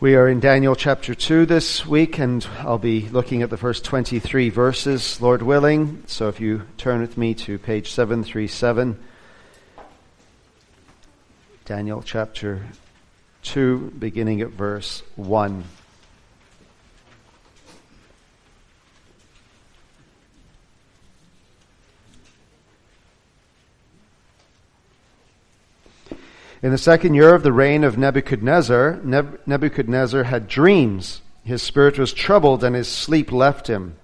We are in Daniel chapter 2 this week, and I'll be looking at the first 23 verses, Lord willing. So if you turn with me to page 737, Daniel chapter 2, beginning at verse 1. In the second year of the reign of Nebuchadnezzar, Nebuchadnezzar had dreams. His spirit was troubled and his sleep left him.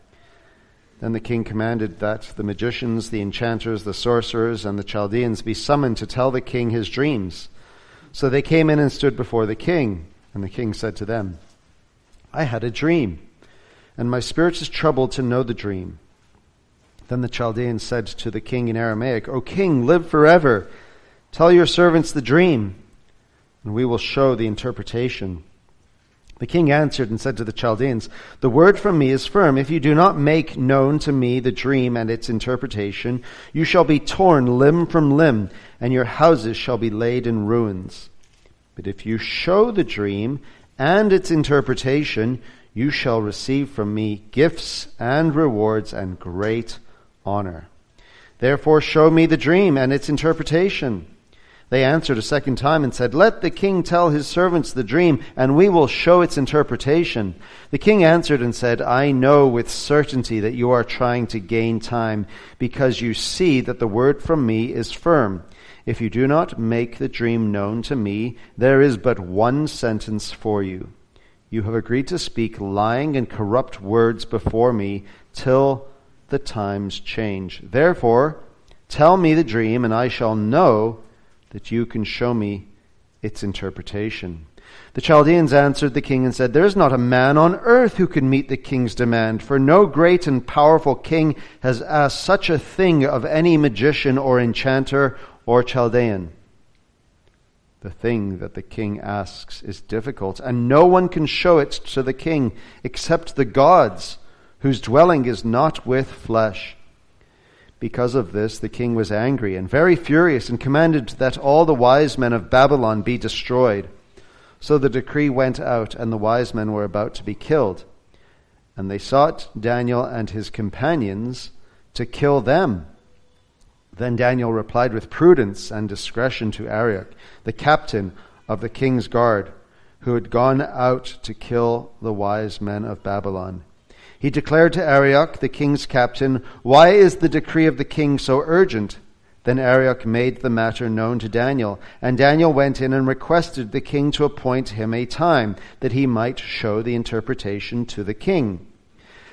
Then the king commanded that the magicians, the enchanters, the sorcerers, and the Chaldeans be summoned to tell the king his dreams. So they came in and stood before the king. And the king said to them, I had a dream, and my spirit is troubled to know the dream. Then the Chaldeans said to the king in Aramaic, O king, live forever. Tell your servants the dream, and we will show the interpretation. The king answered and said to the Chaldeans, The word from me is firm. If you do not make known to me the dream and its interpretation, you shall be torn limb from limb, and your houses shall be laid in ruins. But if you show the dream and its interpretation, you shall receive from me gifts and rewards and great honor. Therefore show me the dream and its interpretation. They answered a second time and said, Let the king tell his servants the dream, and we will show its interpretation. The king answered and said, I know with certainty that you are trying to gain time, because you see that the word from me is firm. If you do not make the dream known to me, there is but one sentence for you. You have agreed to speak lying and corrupt words before me till the times change. Therefore, tell me the dream, and I shall know that you can show me its interpretation. The Chaldeans answered the king and said, There is not a man on earth who can meet the king's demand, for no great and powerful king has asked such a thing of any magician or enchanter or Chaldean. The thing that the king asks is difficult, and no one can show it to the king except the gods, whose dwelling is not with flesh. Because of this, the king was angry and very furious and commanded that all the wise men of Babylon be destroyed. So the decree went out, and the wise men were about to be killed. And they sought Daniel and his companions to kill them. Then Daniel replied with prudence and discretion to Arioch, the captain of the king's guard, who had gone out to kill the wise men of Babylon. He declared to Arioch, the king's captain, Why is the decree of the king so urgent? Then Arioch made the matter known to Daniel, and Daniel went in and requested the king to appoint him a time, that he might show the interpretation to the king.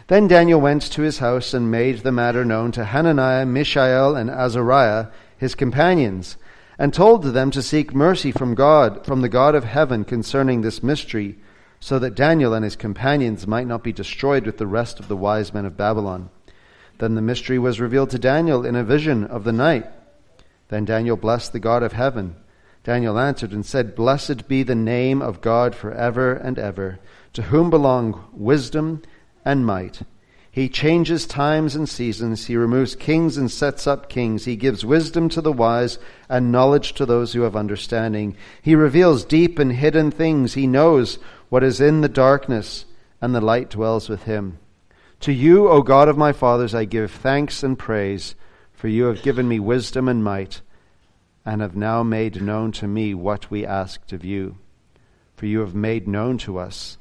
Then Daniel went to his house and made the matter known to Hananiah, Mishael, and Azariah, his companions, and told them to seek mercy from God, from the God of heaven concerning this mystery so that Daniel and his companions might not be destroyed with the rest of the wise men of Babylon. Then the mystery was revealed to Daniel in a vision of the night. Then Daniel blessed the God of heaven. Daniel answered and said, Blessed be the name of God forever and ever, to whom belong wisdom and might. He changes times and seasons. He removes kings and sets up kings. He gives wisdom to the wise and knowledge to those who have understanding. He reveals deep and hidden things. He knows what is in the darkness, and the light dwells with him. To you, O God of my fathers, I give thanks and praise, for you have given me wisdom and might, and have now made known to me what we asked of you. For you have made known to us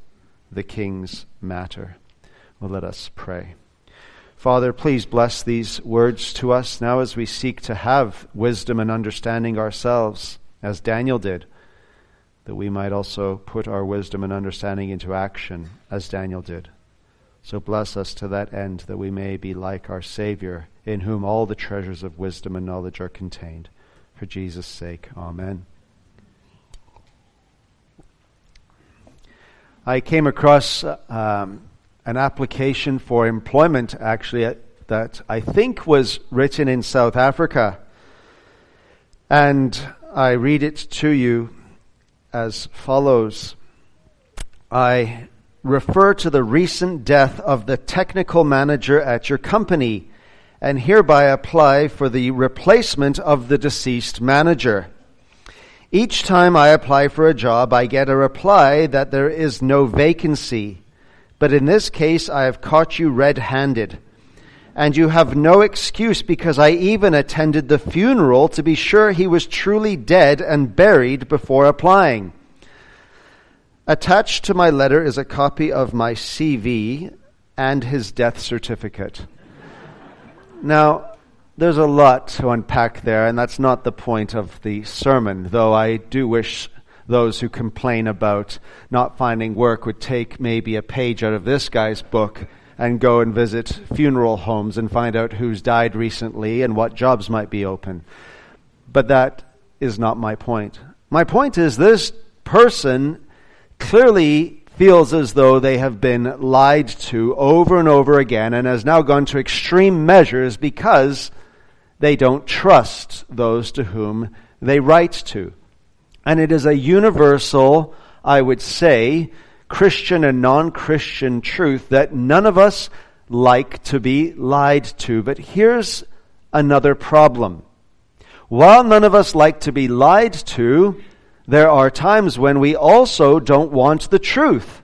the king's matter. Well, let us pray. Father, please bless these words to us now as we seek to have wisdom and understanding ourselves, as Daniel did that we might also put our wisdom and understanding into action as Daniel did. So bless us to that end that we may be like our Savior, in whom all the treasures of wisdom and knowledge are contained. For Jesus' sake, Amen. I came across um, an application for employment, actually, that I think was written in South Africa. And I read it to you as follows I refer to the recent death of the technical manager at your company and hereby apply for the replacement of the deceased manager. Each time I apply for a job, I get a reply that there is no vacancy. But in this case, I have caught you red handed. And you have no excuse because I even attended the funeral to be sure he was truly dead and buried before applying. Attached to my letter is a copy of my CV and his death certificate. now, there's a lot to unpack there, and that's not the point of the sermon, though I do wish those who complain about not finding work would take maybe a page out of this guy's book and go and visit funeral homes and find out who's died recently and what jobs might be open. But that is not my point. My point is this person clearly feels as though they have been lied to over and over again and has now gone to extreme measures because they don't trust those to whom they write to. And it is a universal, I would say, Christian and non Christian truth that none of us like to be lied to. But here's another problem. While none of us like to be lied to, there are times when we also don't want the truth.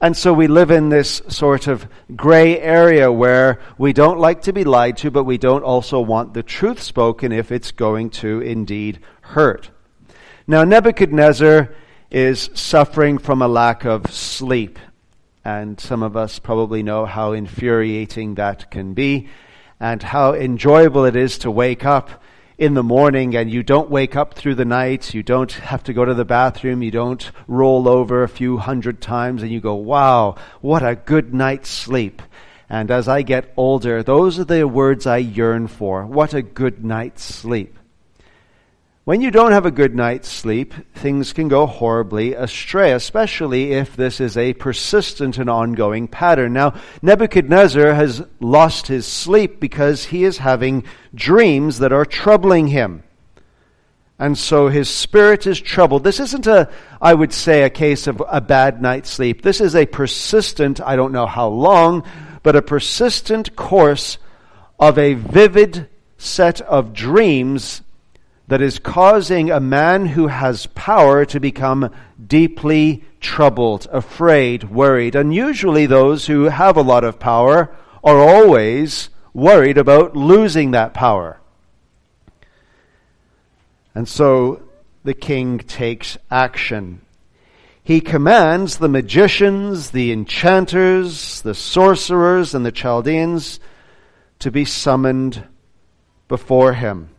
And so we live in this sort of gray area where we don't like to be lied to, but we don't also want the truth spoken if it's going to indeed hurt. Now, Nebuchadnezzar is suffering from a lack of sleep. And some of us probably know how infuriating that can be and how enjoyable it is to wake up in the morning and you don't wake up through the night, you don't have to go to the bathroom, you don't roll over a few hundred times and you go, wow, what a good night's sleep. And as I get older, those are the words I yearn for. What a good night's sleep. When you don't have a good night's sleep, things can go horribly astray, especially if this is a persistent and ongoing pattern. Now, Nebuchadnezzar has lost his sleep because he is having dreams that are troubling him. And so his spirit is troubled. This isn't a, I would say, a case of a bad night's sleep. This is a persistent, I don't know how long, but a persistent course of a vivid set of dreams that is causing a man who has power to become deeply troubled, afraid, worried. And usually those who have a lot of power are always worried about losing that power. And so the king takes action. He commands the magicians, the enchanters, the sorcerers, and the Chaldeans to be summoned before him.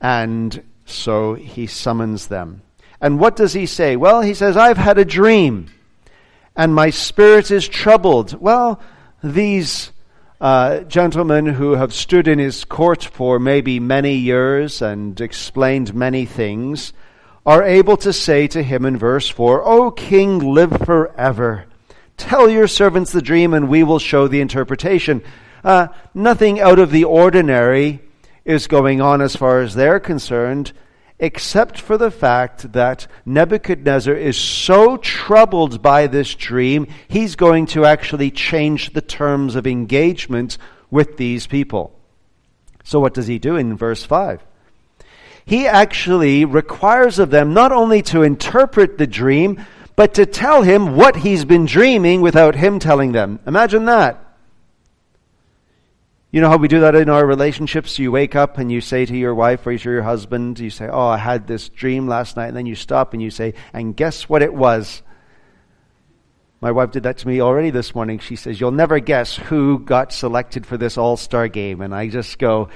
And so he summons them. And what does he say? Well, he says, I've had a dream, and my spirit is troubled. Well, these uh, gentlemen who have stood in his court for maybe many years and explained many things are able to say to him in verse 4, O king, live forever. Tell your servants the dream, and we will show the interpretation. Uh, nothing out of the ordinary is going on as far as they're concerned, except for the fact that Nebuchadnezzar is so troubled by this dream, he's going to actually change the terms of engagement with these people. So, what does he do in verse 5? He actually requires of them not only to interpret the dream, but to tell him what he's been dreaming without him telling them. Imagine that. You know how we do that in our relationships? You wake up and you say to your wife or to your husband, you say, Oh, I had this dream last night. And then you stop and you say, And guess what it was? My wife did that to me already this morning. She says, You'll never guess who got selected for this all star game. And I just go,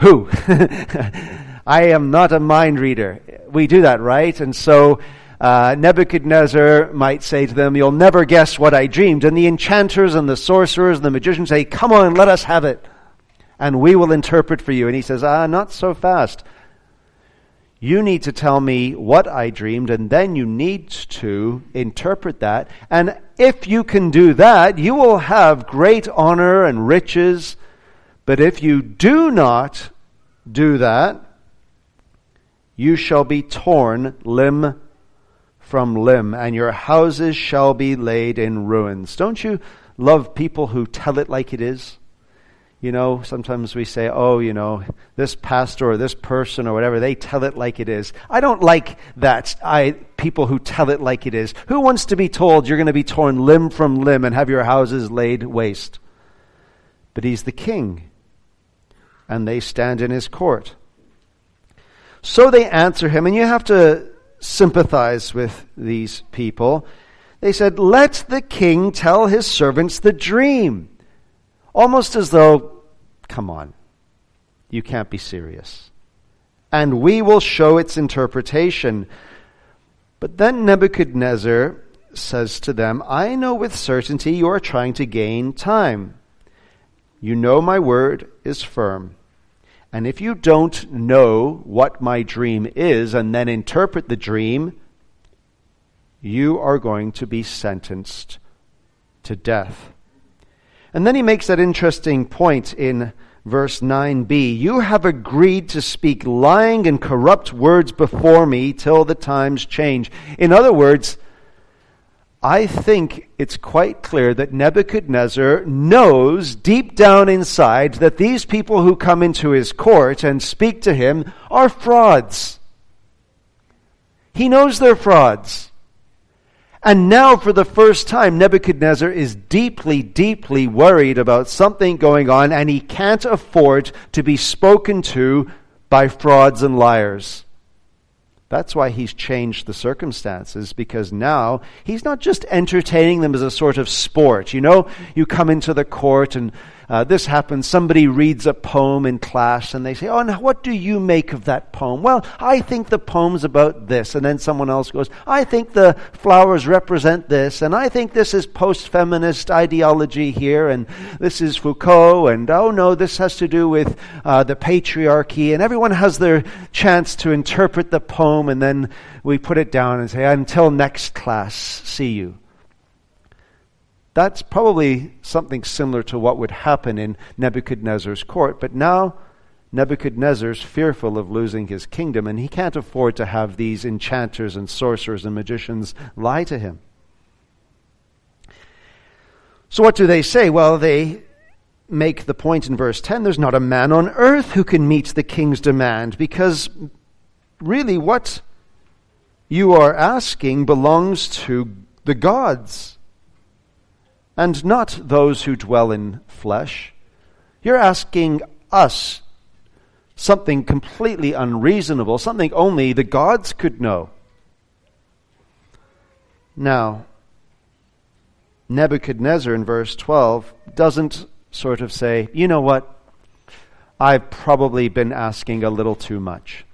Who? I am not a mind reader. We do that, right? And so uh, Nebuchadnezzar might say to them, You'll never guess what I dreamed. And the enchanters and the sorcerers and the magicians say, Come on, let us have it. And we will interpret for you. And he says, Ah, not so fast. You need to tell me what I dreamed, and then you need to interpret that. And if you can do that, you will have great honor and riches. But if you do not do that, you shall be torn limb from limb, and your houses shall be laid in ruins. Don't you love people who tell it like it is? You know, sometimes we say, oh, you know, this pastor or this person or whatever, they tell it like it is. I don't like that. I, people who tell it like it is. Who wants to be told you're going to be torn limb from limb and have your houses laid waste? But he's the king, and they stand in his court. So they answer him, and you have to sympathize with these people. They said, Let the king tell his servants the dream. Almost as though, come on, you can't be serious. And we will show its interpretation. But then Nebuchadnezzar says to them, I know with certainty you are trying to gain time. You know my word is firm. And if you don't know what my dream is and then interpret the dream, you are going to be sentenced to death. And then he makes that interesting point in verse 9b You have agreed to speak lying and corrupt words before me till the times change. In other words, I think it's quite clear that Nebuchadnezzar knows deep down inside that these people who come into his court and speak to him are frauds. He knows they're frauds. And now, for the first time, Nebuchadnezzar is deeply, deeply worried about something going on, and he can't afford to be spoken to by frauds and liars. That's why he's changed the circumstances, because now he's not just entertaining them as a sort of sport. You know, you come into the court and uh, this happens. Somebody reads a poem in class and they say, Oh, and what do you make of that poem? Well, I think the poem's about this. And then someone else goes, I think the flowers represent this. And I think this is post feminist ideology here. And this is Foucault. And oh, no, this has to do with uh, the patriarchy. And everyone has their chance to interpret the poem. And then we put it down and say, Until next class, see you. That's probably something similar to what would happen in Nebuchadnezzar's court. But now Nebuchadnezzar's fearful of losing his kingdom, and he can't afford to have these enchanters and sorcerers and magicians lie to him. So, what do they say? Well, they make the point in verse 10 there's not a man on earth who can meet the king's demand, because really what you are asking belongs to the gods and not those who dwell in flesh. You're asking us something completely unreasonable, something only the gods could know. Now, Nebuchadnezzar in verse 12 doesn't sort of say, you know what? I've probably been asking a little too much.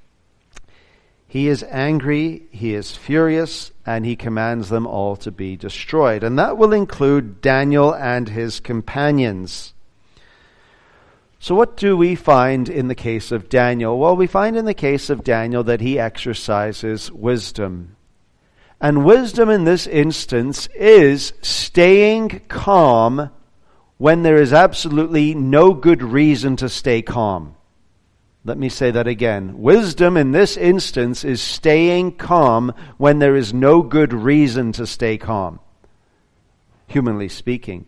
He is angry, he is furious, and he commands them all to be destroyed. And that will include Daniel and his companions. So, what do we find in the case of Daniel? Well, we find in the case of Daniel that he exercises wisdom. And wisdom in this instance is staying calm when there is absolutely no good reason to stay calm. Let me say that again. Wisdom in this instance is staying calm when there is no good reason to stay calm, humanly speaking.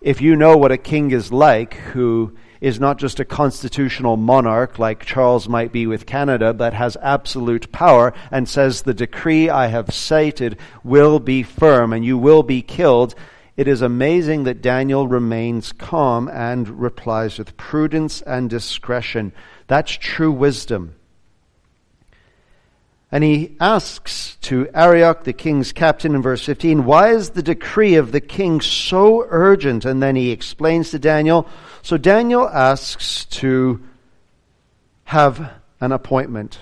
If you know what a king is like, who is not just a constitutional monarch like Charles might be with Canada, but has absolute power and says, The decree I have cited will be firm and you will be killed, it is amazing that Daniel remains calm and replies with prudence and discretion. That's true wisdom. And he asks to Arioch, the king's captain, in verse 15, Why is the decree of the king so urgent? And then he explains to Daniel. So Daniel asks to have an appointment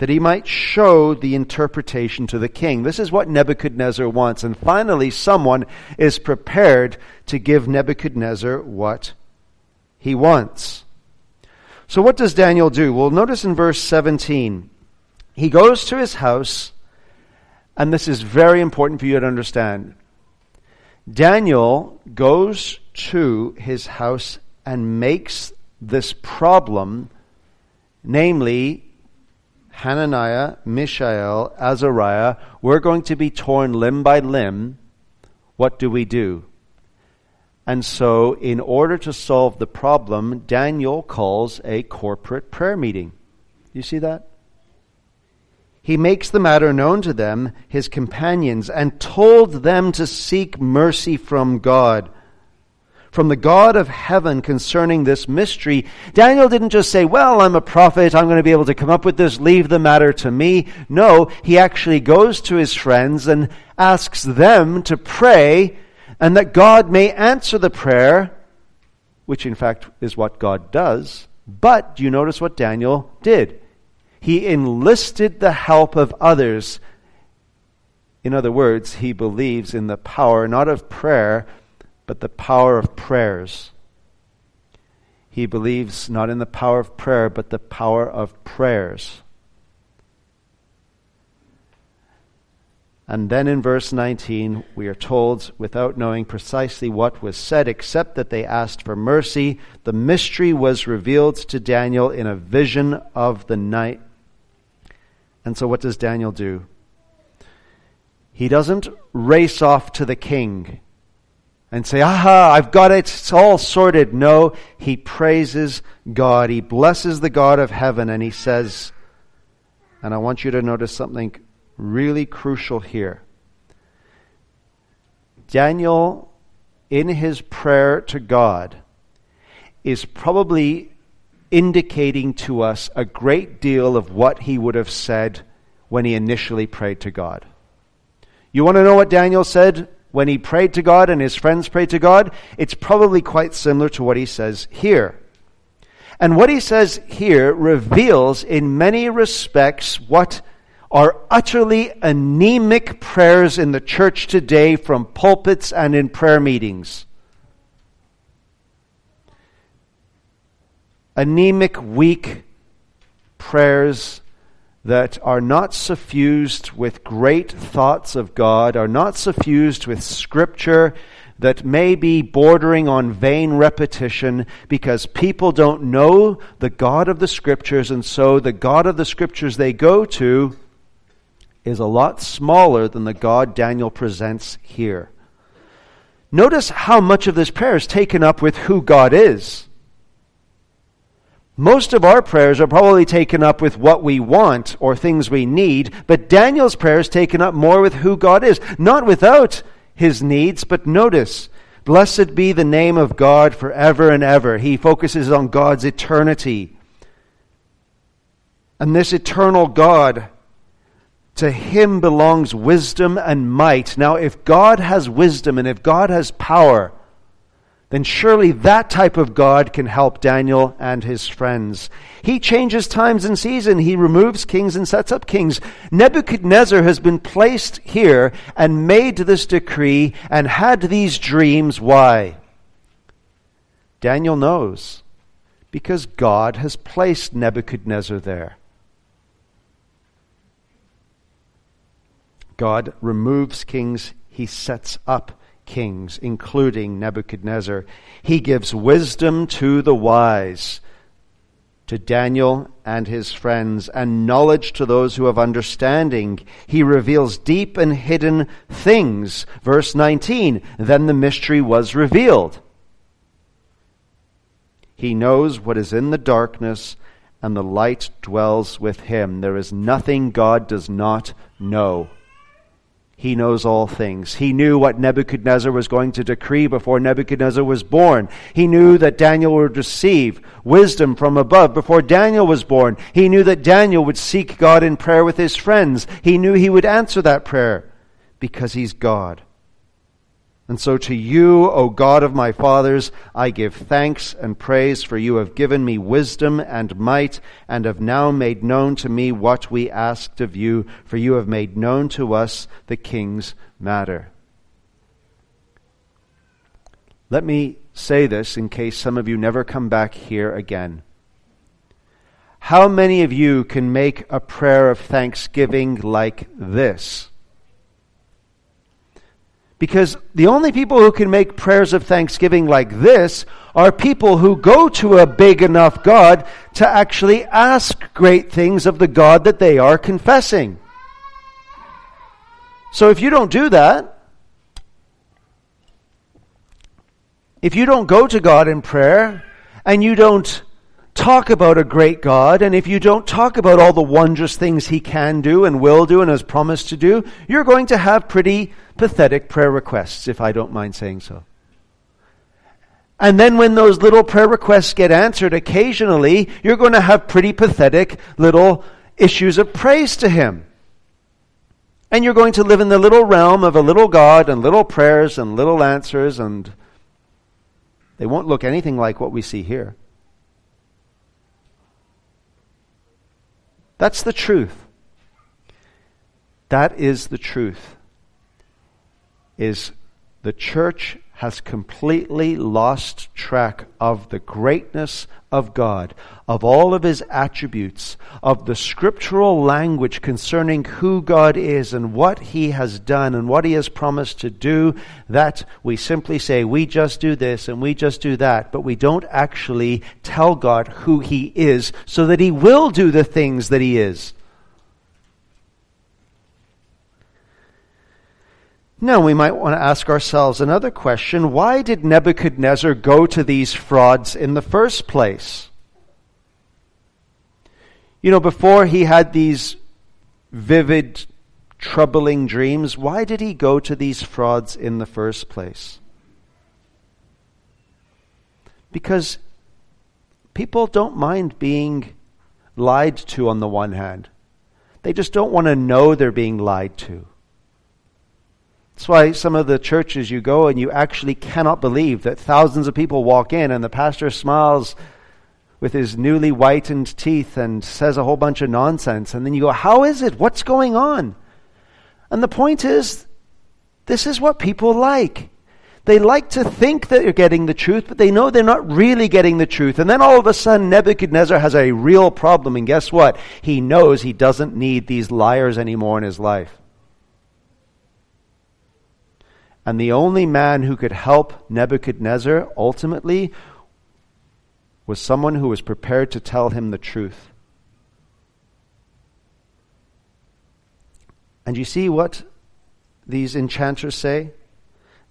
that he might show the interpretation to the king. This is what Nebuchadnezzar wants. And finally, someone is prepared to give Nebuchadnezzar what he wants. So, what does Daniel do? Well, notice in verse 17, he goes to his house, and this is very important for you to understand. Daniel goes to his house and makes this problem, namely Hananiah, Mishael, Azariah, we're going to be torn limb by limb. What do we do? And so, in order to solve the problem, Daniel calls a corporate prayer meeting. You see that? He makes the matter known to them, his companions, and told them to seek mercy from God from the God of heaven concerning this mystery, Daniel didn't just say, Well, I'm a prophet, I'm going to be able to come up with this, leave the matter to me. No, he actually goes to his friends and asks them to pray, and that God may answer the prayer, which in fact is what God does. But do you notice what Daniel did? He enlisted the help of others. In other words, he believes in the power not of prayer, but the power of prayers. He believes not in the power of prayer, but the power of prayers. And then in verse 19, we are told, without knowing precisely what was said, except that they asked for mercy, the mystery was revealed to Daniel in a vision of the night. And so, what does Daniel do? He doesn't race off to the king and say, aha, I've got it, it's all sorted. No, he praises God. He blesses the God of heaven and he says, and I want you to notice something really crucial here. Daniel, in his prayer to God, is probably indicating to us a great deal of what he would have said when he initially prayed to God. You want to know what Daniel said when he prayed to God and his friends prayed to God, it's probably quite similar to what he says here. And what he says here reveals in many respects what are utterly anemic prayers in the church today from pulpits and in prayer meetings. Anemic, weak prayers that are not suffused with great thoughts of God, are not suffused with Scripture, that may be bordering on vain repetition because people don't know the God of the Scriptures, and so the God of the Scriptures they go to is a lot smaller than the God Daniel presents here. Notice how much of this prayer is taken up with who God is. Most of our prayers are probably taken up with what we want or things we need, but Daniel's prayer is taken up more with who God is, not without his needs, but notice, blessed be the name of God forever and ever. He focuses on God's eternity. And this eternal God, to him belongs wisdom and might. Now, if God has wisdom and if God has power, then surely that type of God can help Daniel and his friends. He changes times and season. He removes kings and sets up kings. Nebuchadnezzar has been placed here and made this decree and had these dreams. Why? Daniel knows. Because God has placed Nebuchadnezzar there. God removes kings, he sets up kings, including Nebuchadnezzar. He gives wisdom to the wise, to Daniel and his friends, and knowledge to those who have understanding. He reveals deep and hidden things. Verse 19 Then the mystery was revealed. He knows what is in the darkness, and the light dwells with him. There is nothing God does not know. He knows all things. He knew what Nebuchadnezzar was going to decree before Nebuchadnezzar was born. He knew that Daniel would receive wisdom from above before Daniel was born. He knew that Daniel would seek God in prayer with his friends. He knew he would answer that prayer because he's God. And so to you, O God of my fathers, I give thanks and praise, for you have given me wisdom and might, and have now made known to me what we asked of you, for you have made known to us the king's matter. Let me say this in case some of you never come back here again. How many of you can make a prayer of thanksgiving like this? Because the only people who can make prayers of thanksgiving like this are people who go to a big enough God to actually ask great things of the God that they are confessing. So if you don't do that, if you don't go to God in prayer and you don't talk about a great God, and if you don't talk about all the wondrous things He can do and will do and has promised to do, you're going to have pretty pathetic prayer requests, if I don't mind saying so. And then when those little prayer requests get answered occasionally, you're going to have pretty pathetic little issues of praise to Him. And you're going to live in the little realm of a little God and little prayers and little answers, and they won't look anything like what we see here. That's the truth. That is the truth. Is the church has completely lost track of the greatness of God, of all of his attributes, of the scriptural language concerning who God is and what he has done and what he has promised to do, that we simply say, we just do this and we just do that, but we don't actually tell God who he is so that he will do the things that he is. Now, we might want to ask ourselves another question. Why did Nebuchadnezzar go to these frauds in the first place? You know, before he had these vivid, troubling dreams, why did he go to these frauds in the first place? Because people don't mind being lied to on the one hand, they just don't want to know they're being lied to. That's why some of the churches you go and you actually cannot believe that thousands of people walk in and the pastor smiles with his newly whitened teeth and says a whole bunch of nonsense. And then you go, How is it? What's going on? And the point is, this is what people like. They like to think that they're getting the truth, but they know they're not really getting the truth. And then all of a sudden, Nebuchadnezzar has a real problem. And guess what? He knows he doesn't need these liars anymore in his life. And the only man who could help Nebuchadnezzar ultimately was someone who was prepared to tell him the truth. And you see what these enchanters say?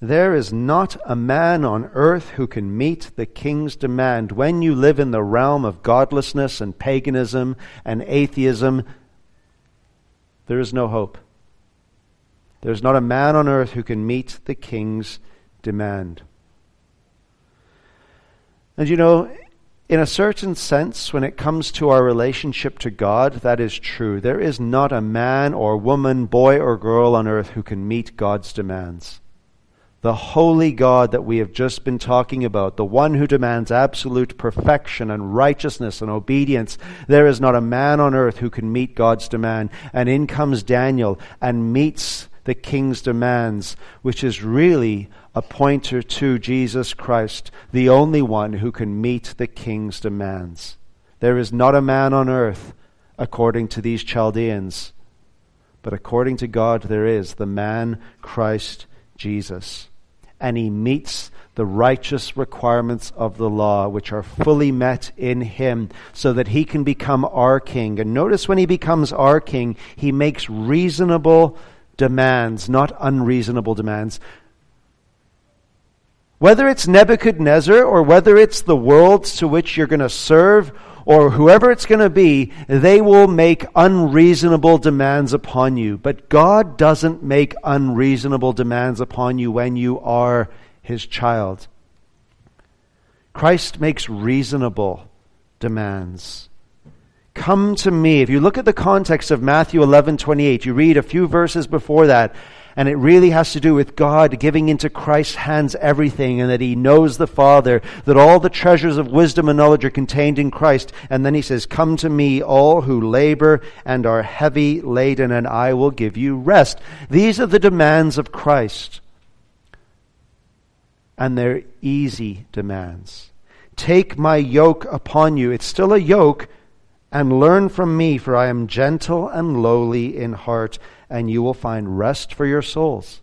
There is not a man on earth who can meet the king's demand. When you live in the realm of godlessness and paganism and atheism, there is no hope. There's not a man on earth who can meet the king's demand. And you know, in a certain sense, when it comes to our relationship to God, that is true. There is not a man or woman, boy or girl on earth who can meet God's demands. The holy God that we have just been talking about, the one who demands absolute perfection and righteousness and obedience, there is not a man on earth who can meet God's demand. And in comes Daniel and meets the king's demands, which is really a pointer to Jesus Christ, the only one who can meet the king's demands. There is not a man on earth, according to these Chaldeans, but according to God, there is the man Christ Jesus. And he meets the righteous requirements of the law, which are fully met in him, so that he can become our king. And notice when he becomes our king, he makes reasonable demands, not unreasonable demands. Whether it's Nebuchadnezzar or whether it's the worlds to which you're going to serve or whoever it's going to be, they will make unreasonable demands upon you. But God doesn't make unreasonable demands upon you when you are his child. Christ makes reasonable demands. Come to me. If you look at the context of Matthew 11 28, you read a few verses before that, and it really has to do with God giving into Christ's hands everything, and that He knows the Father, that all the treasures of wisdom and knowledge are contained in Christ. And then He says, Come to me, all who labor and are heavy laden, and I will give you rest. These are the demands of Christ. And they're easy demands. Take my yoke upon you. It's still a yoke and learn from me, for I am gentle and lowly in heart, and you will find rest for your souls.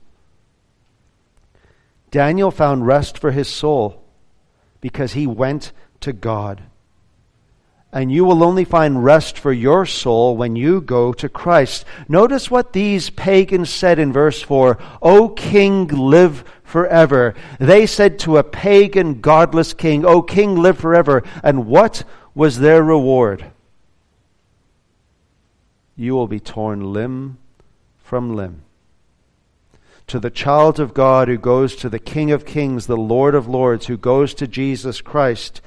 Daniel found rest for his soul because he went to God. And you will only find rest for your soul when you go to Christ. Notice what these pagans said in verse 4 O king, live forever. They said to a pagan, godless king, O king, live forever. And what was their reward? You will be torn limb from limb. To the child of God who goes to the King of Kings, the Lord of Lords, who goes to Jesus Christ,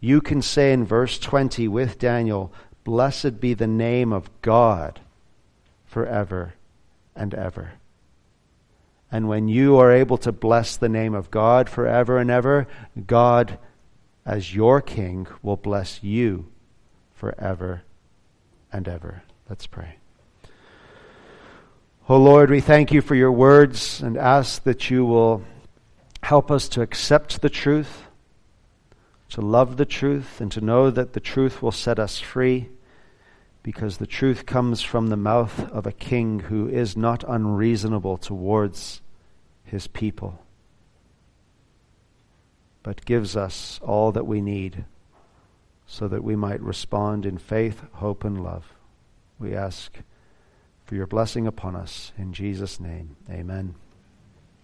you can say in verse 20 with Daniel, Blessed be the name of God forever and ever. And when you are able to bless the name of God forever and ever, God, as your King, will bless you forever and ever. Let's pray. Oh Lord, we thank you for your words and ask that you will help us to accept the truth, to love the truth, and to know that the truth will set us free because the truth comes from the mouth of a king who is not unreasonable towards his people, but gives us all that we need so that we might respond in faith, hope, and love. We ask for your blessing upon us. In Jesus' name, amen.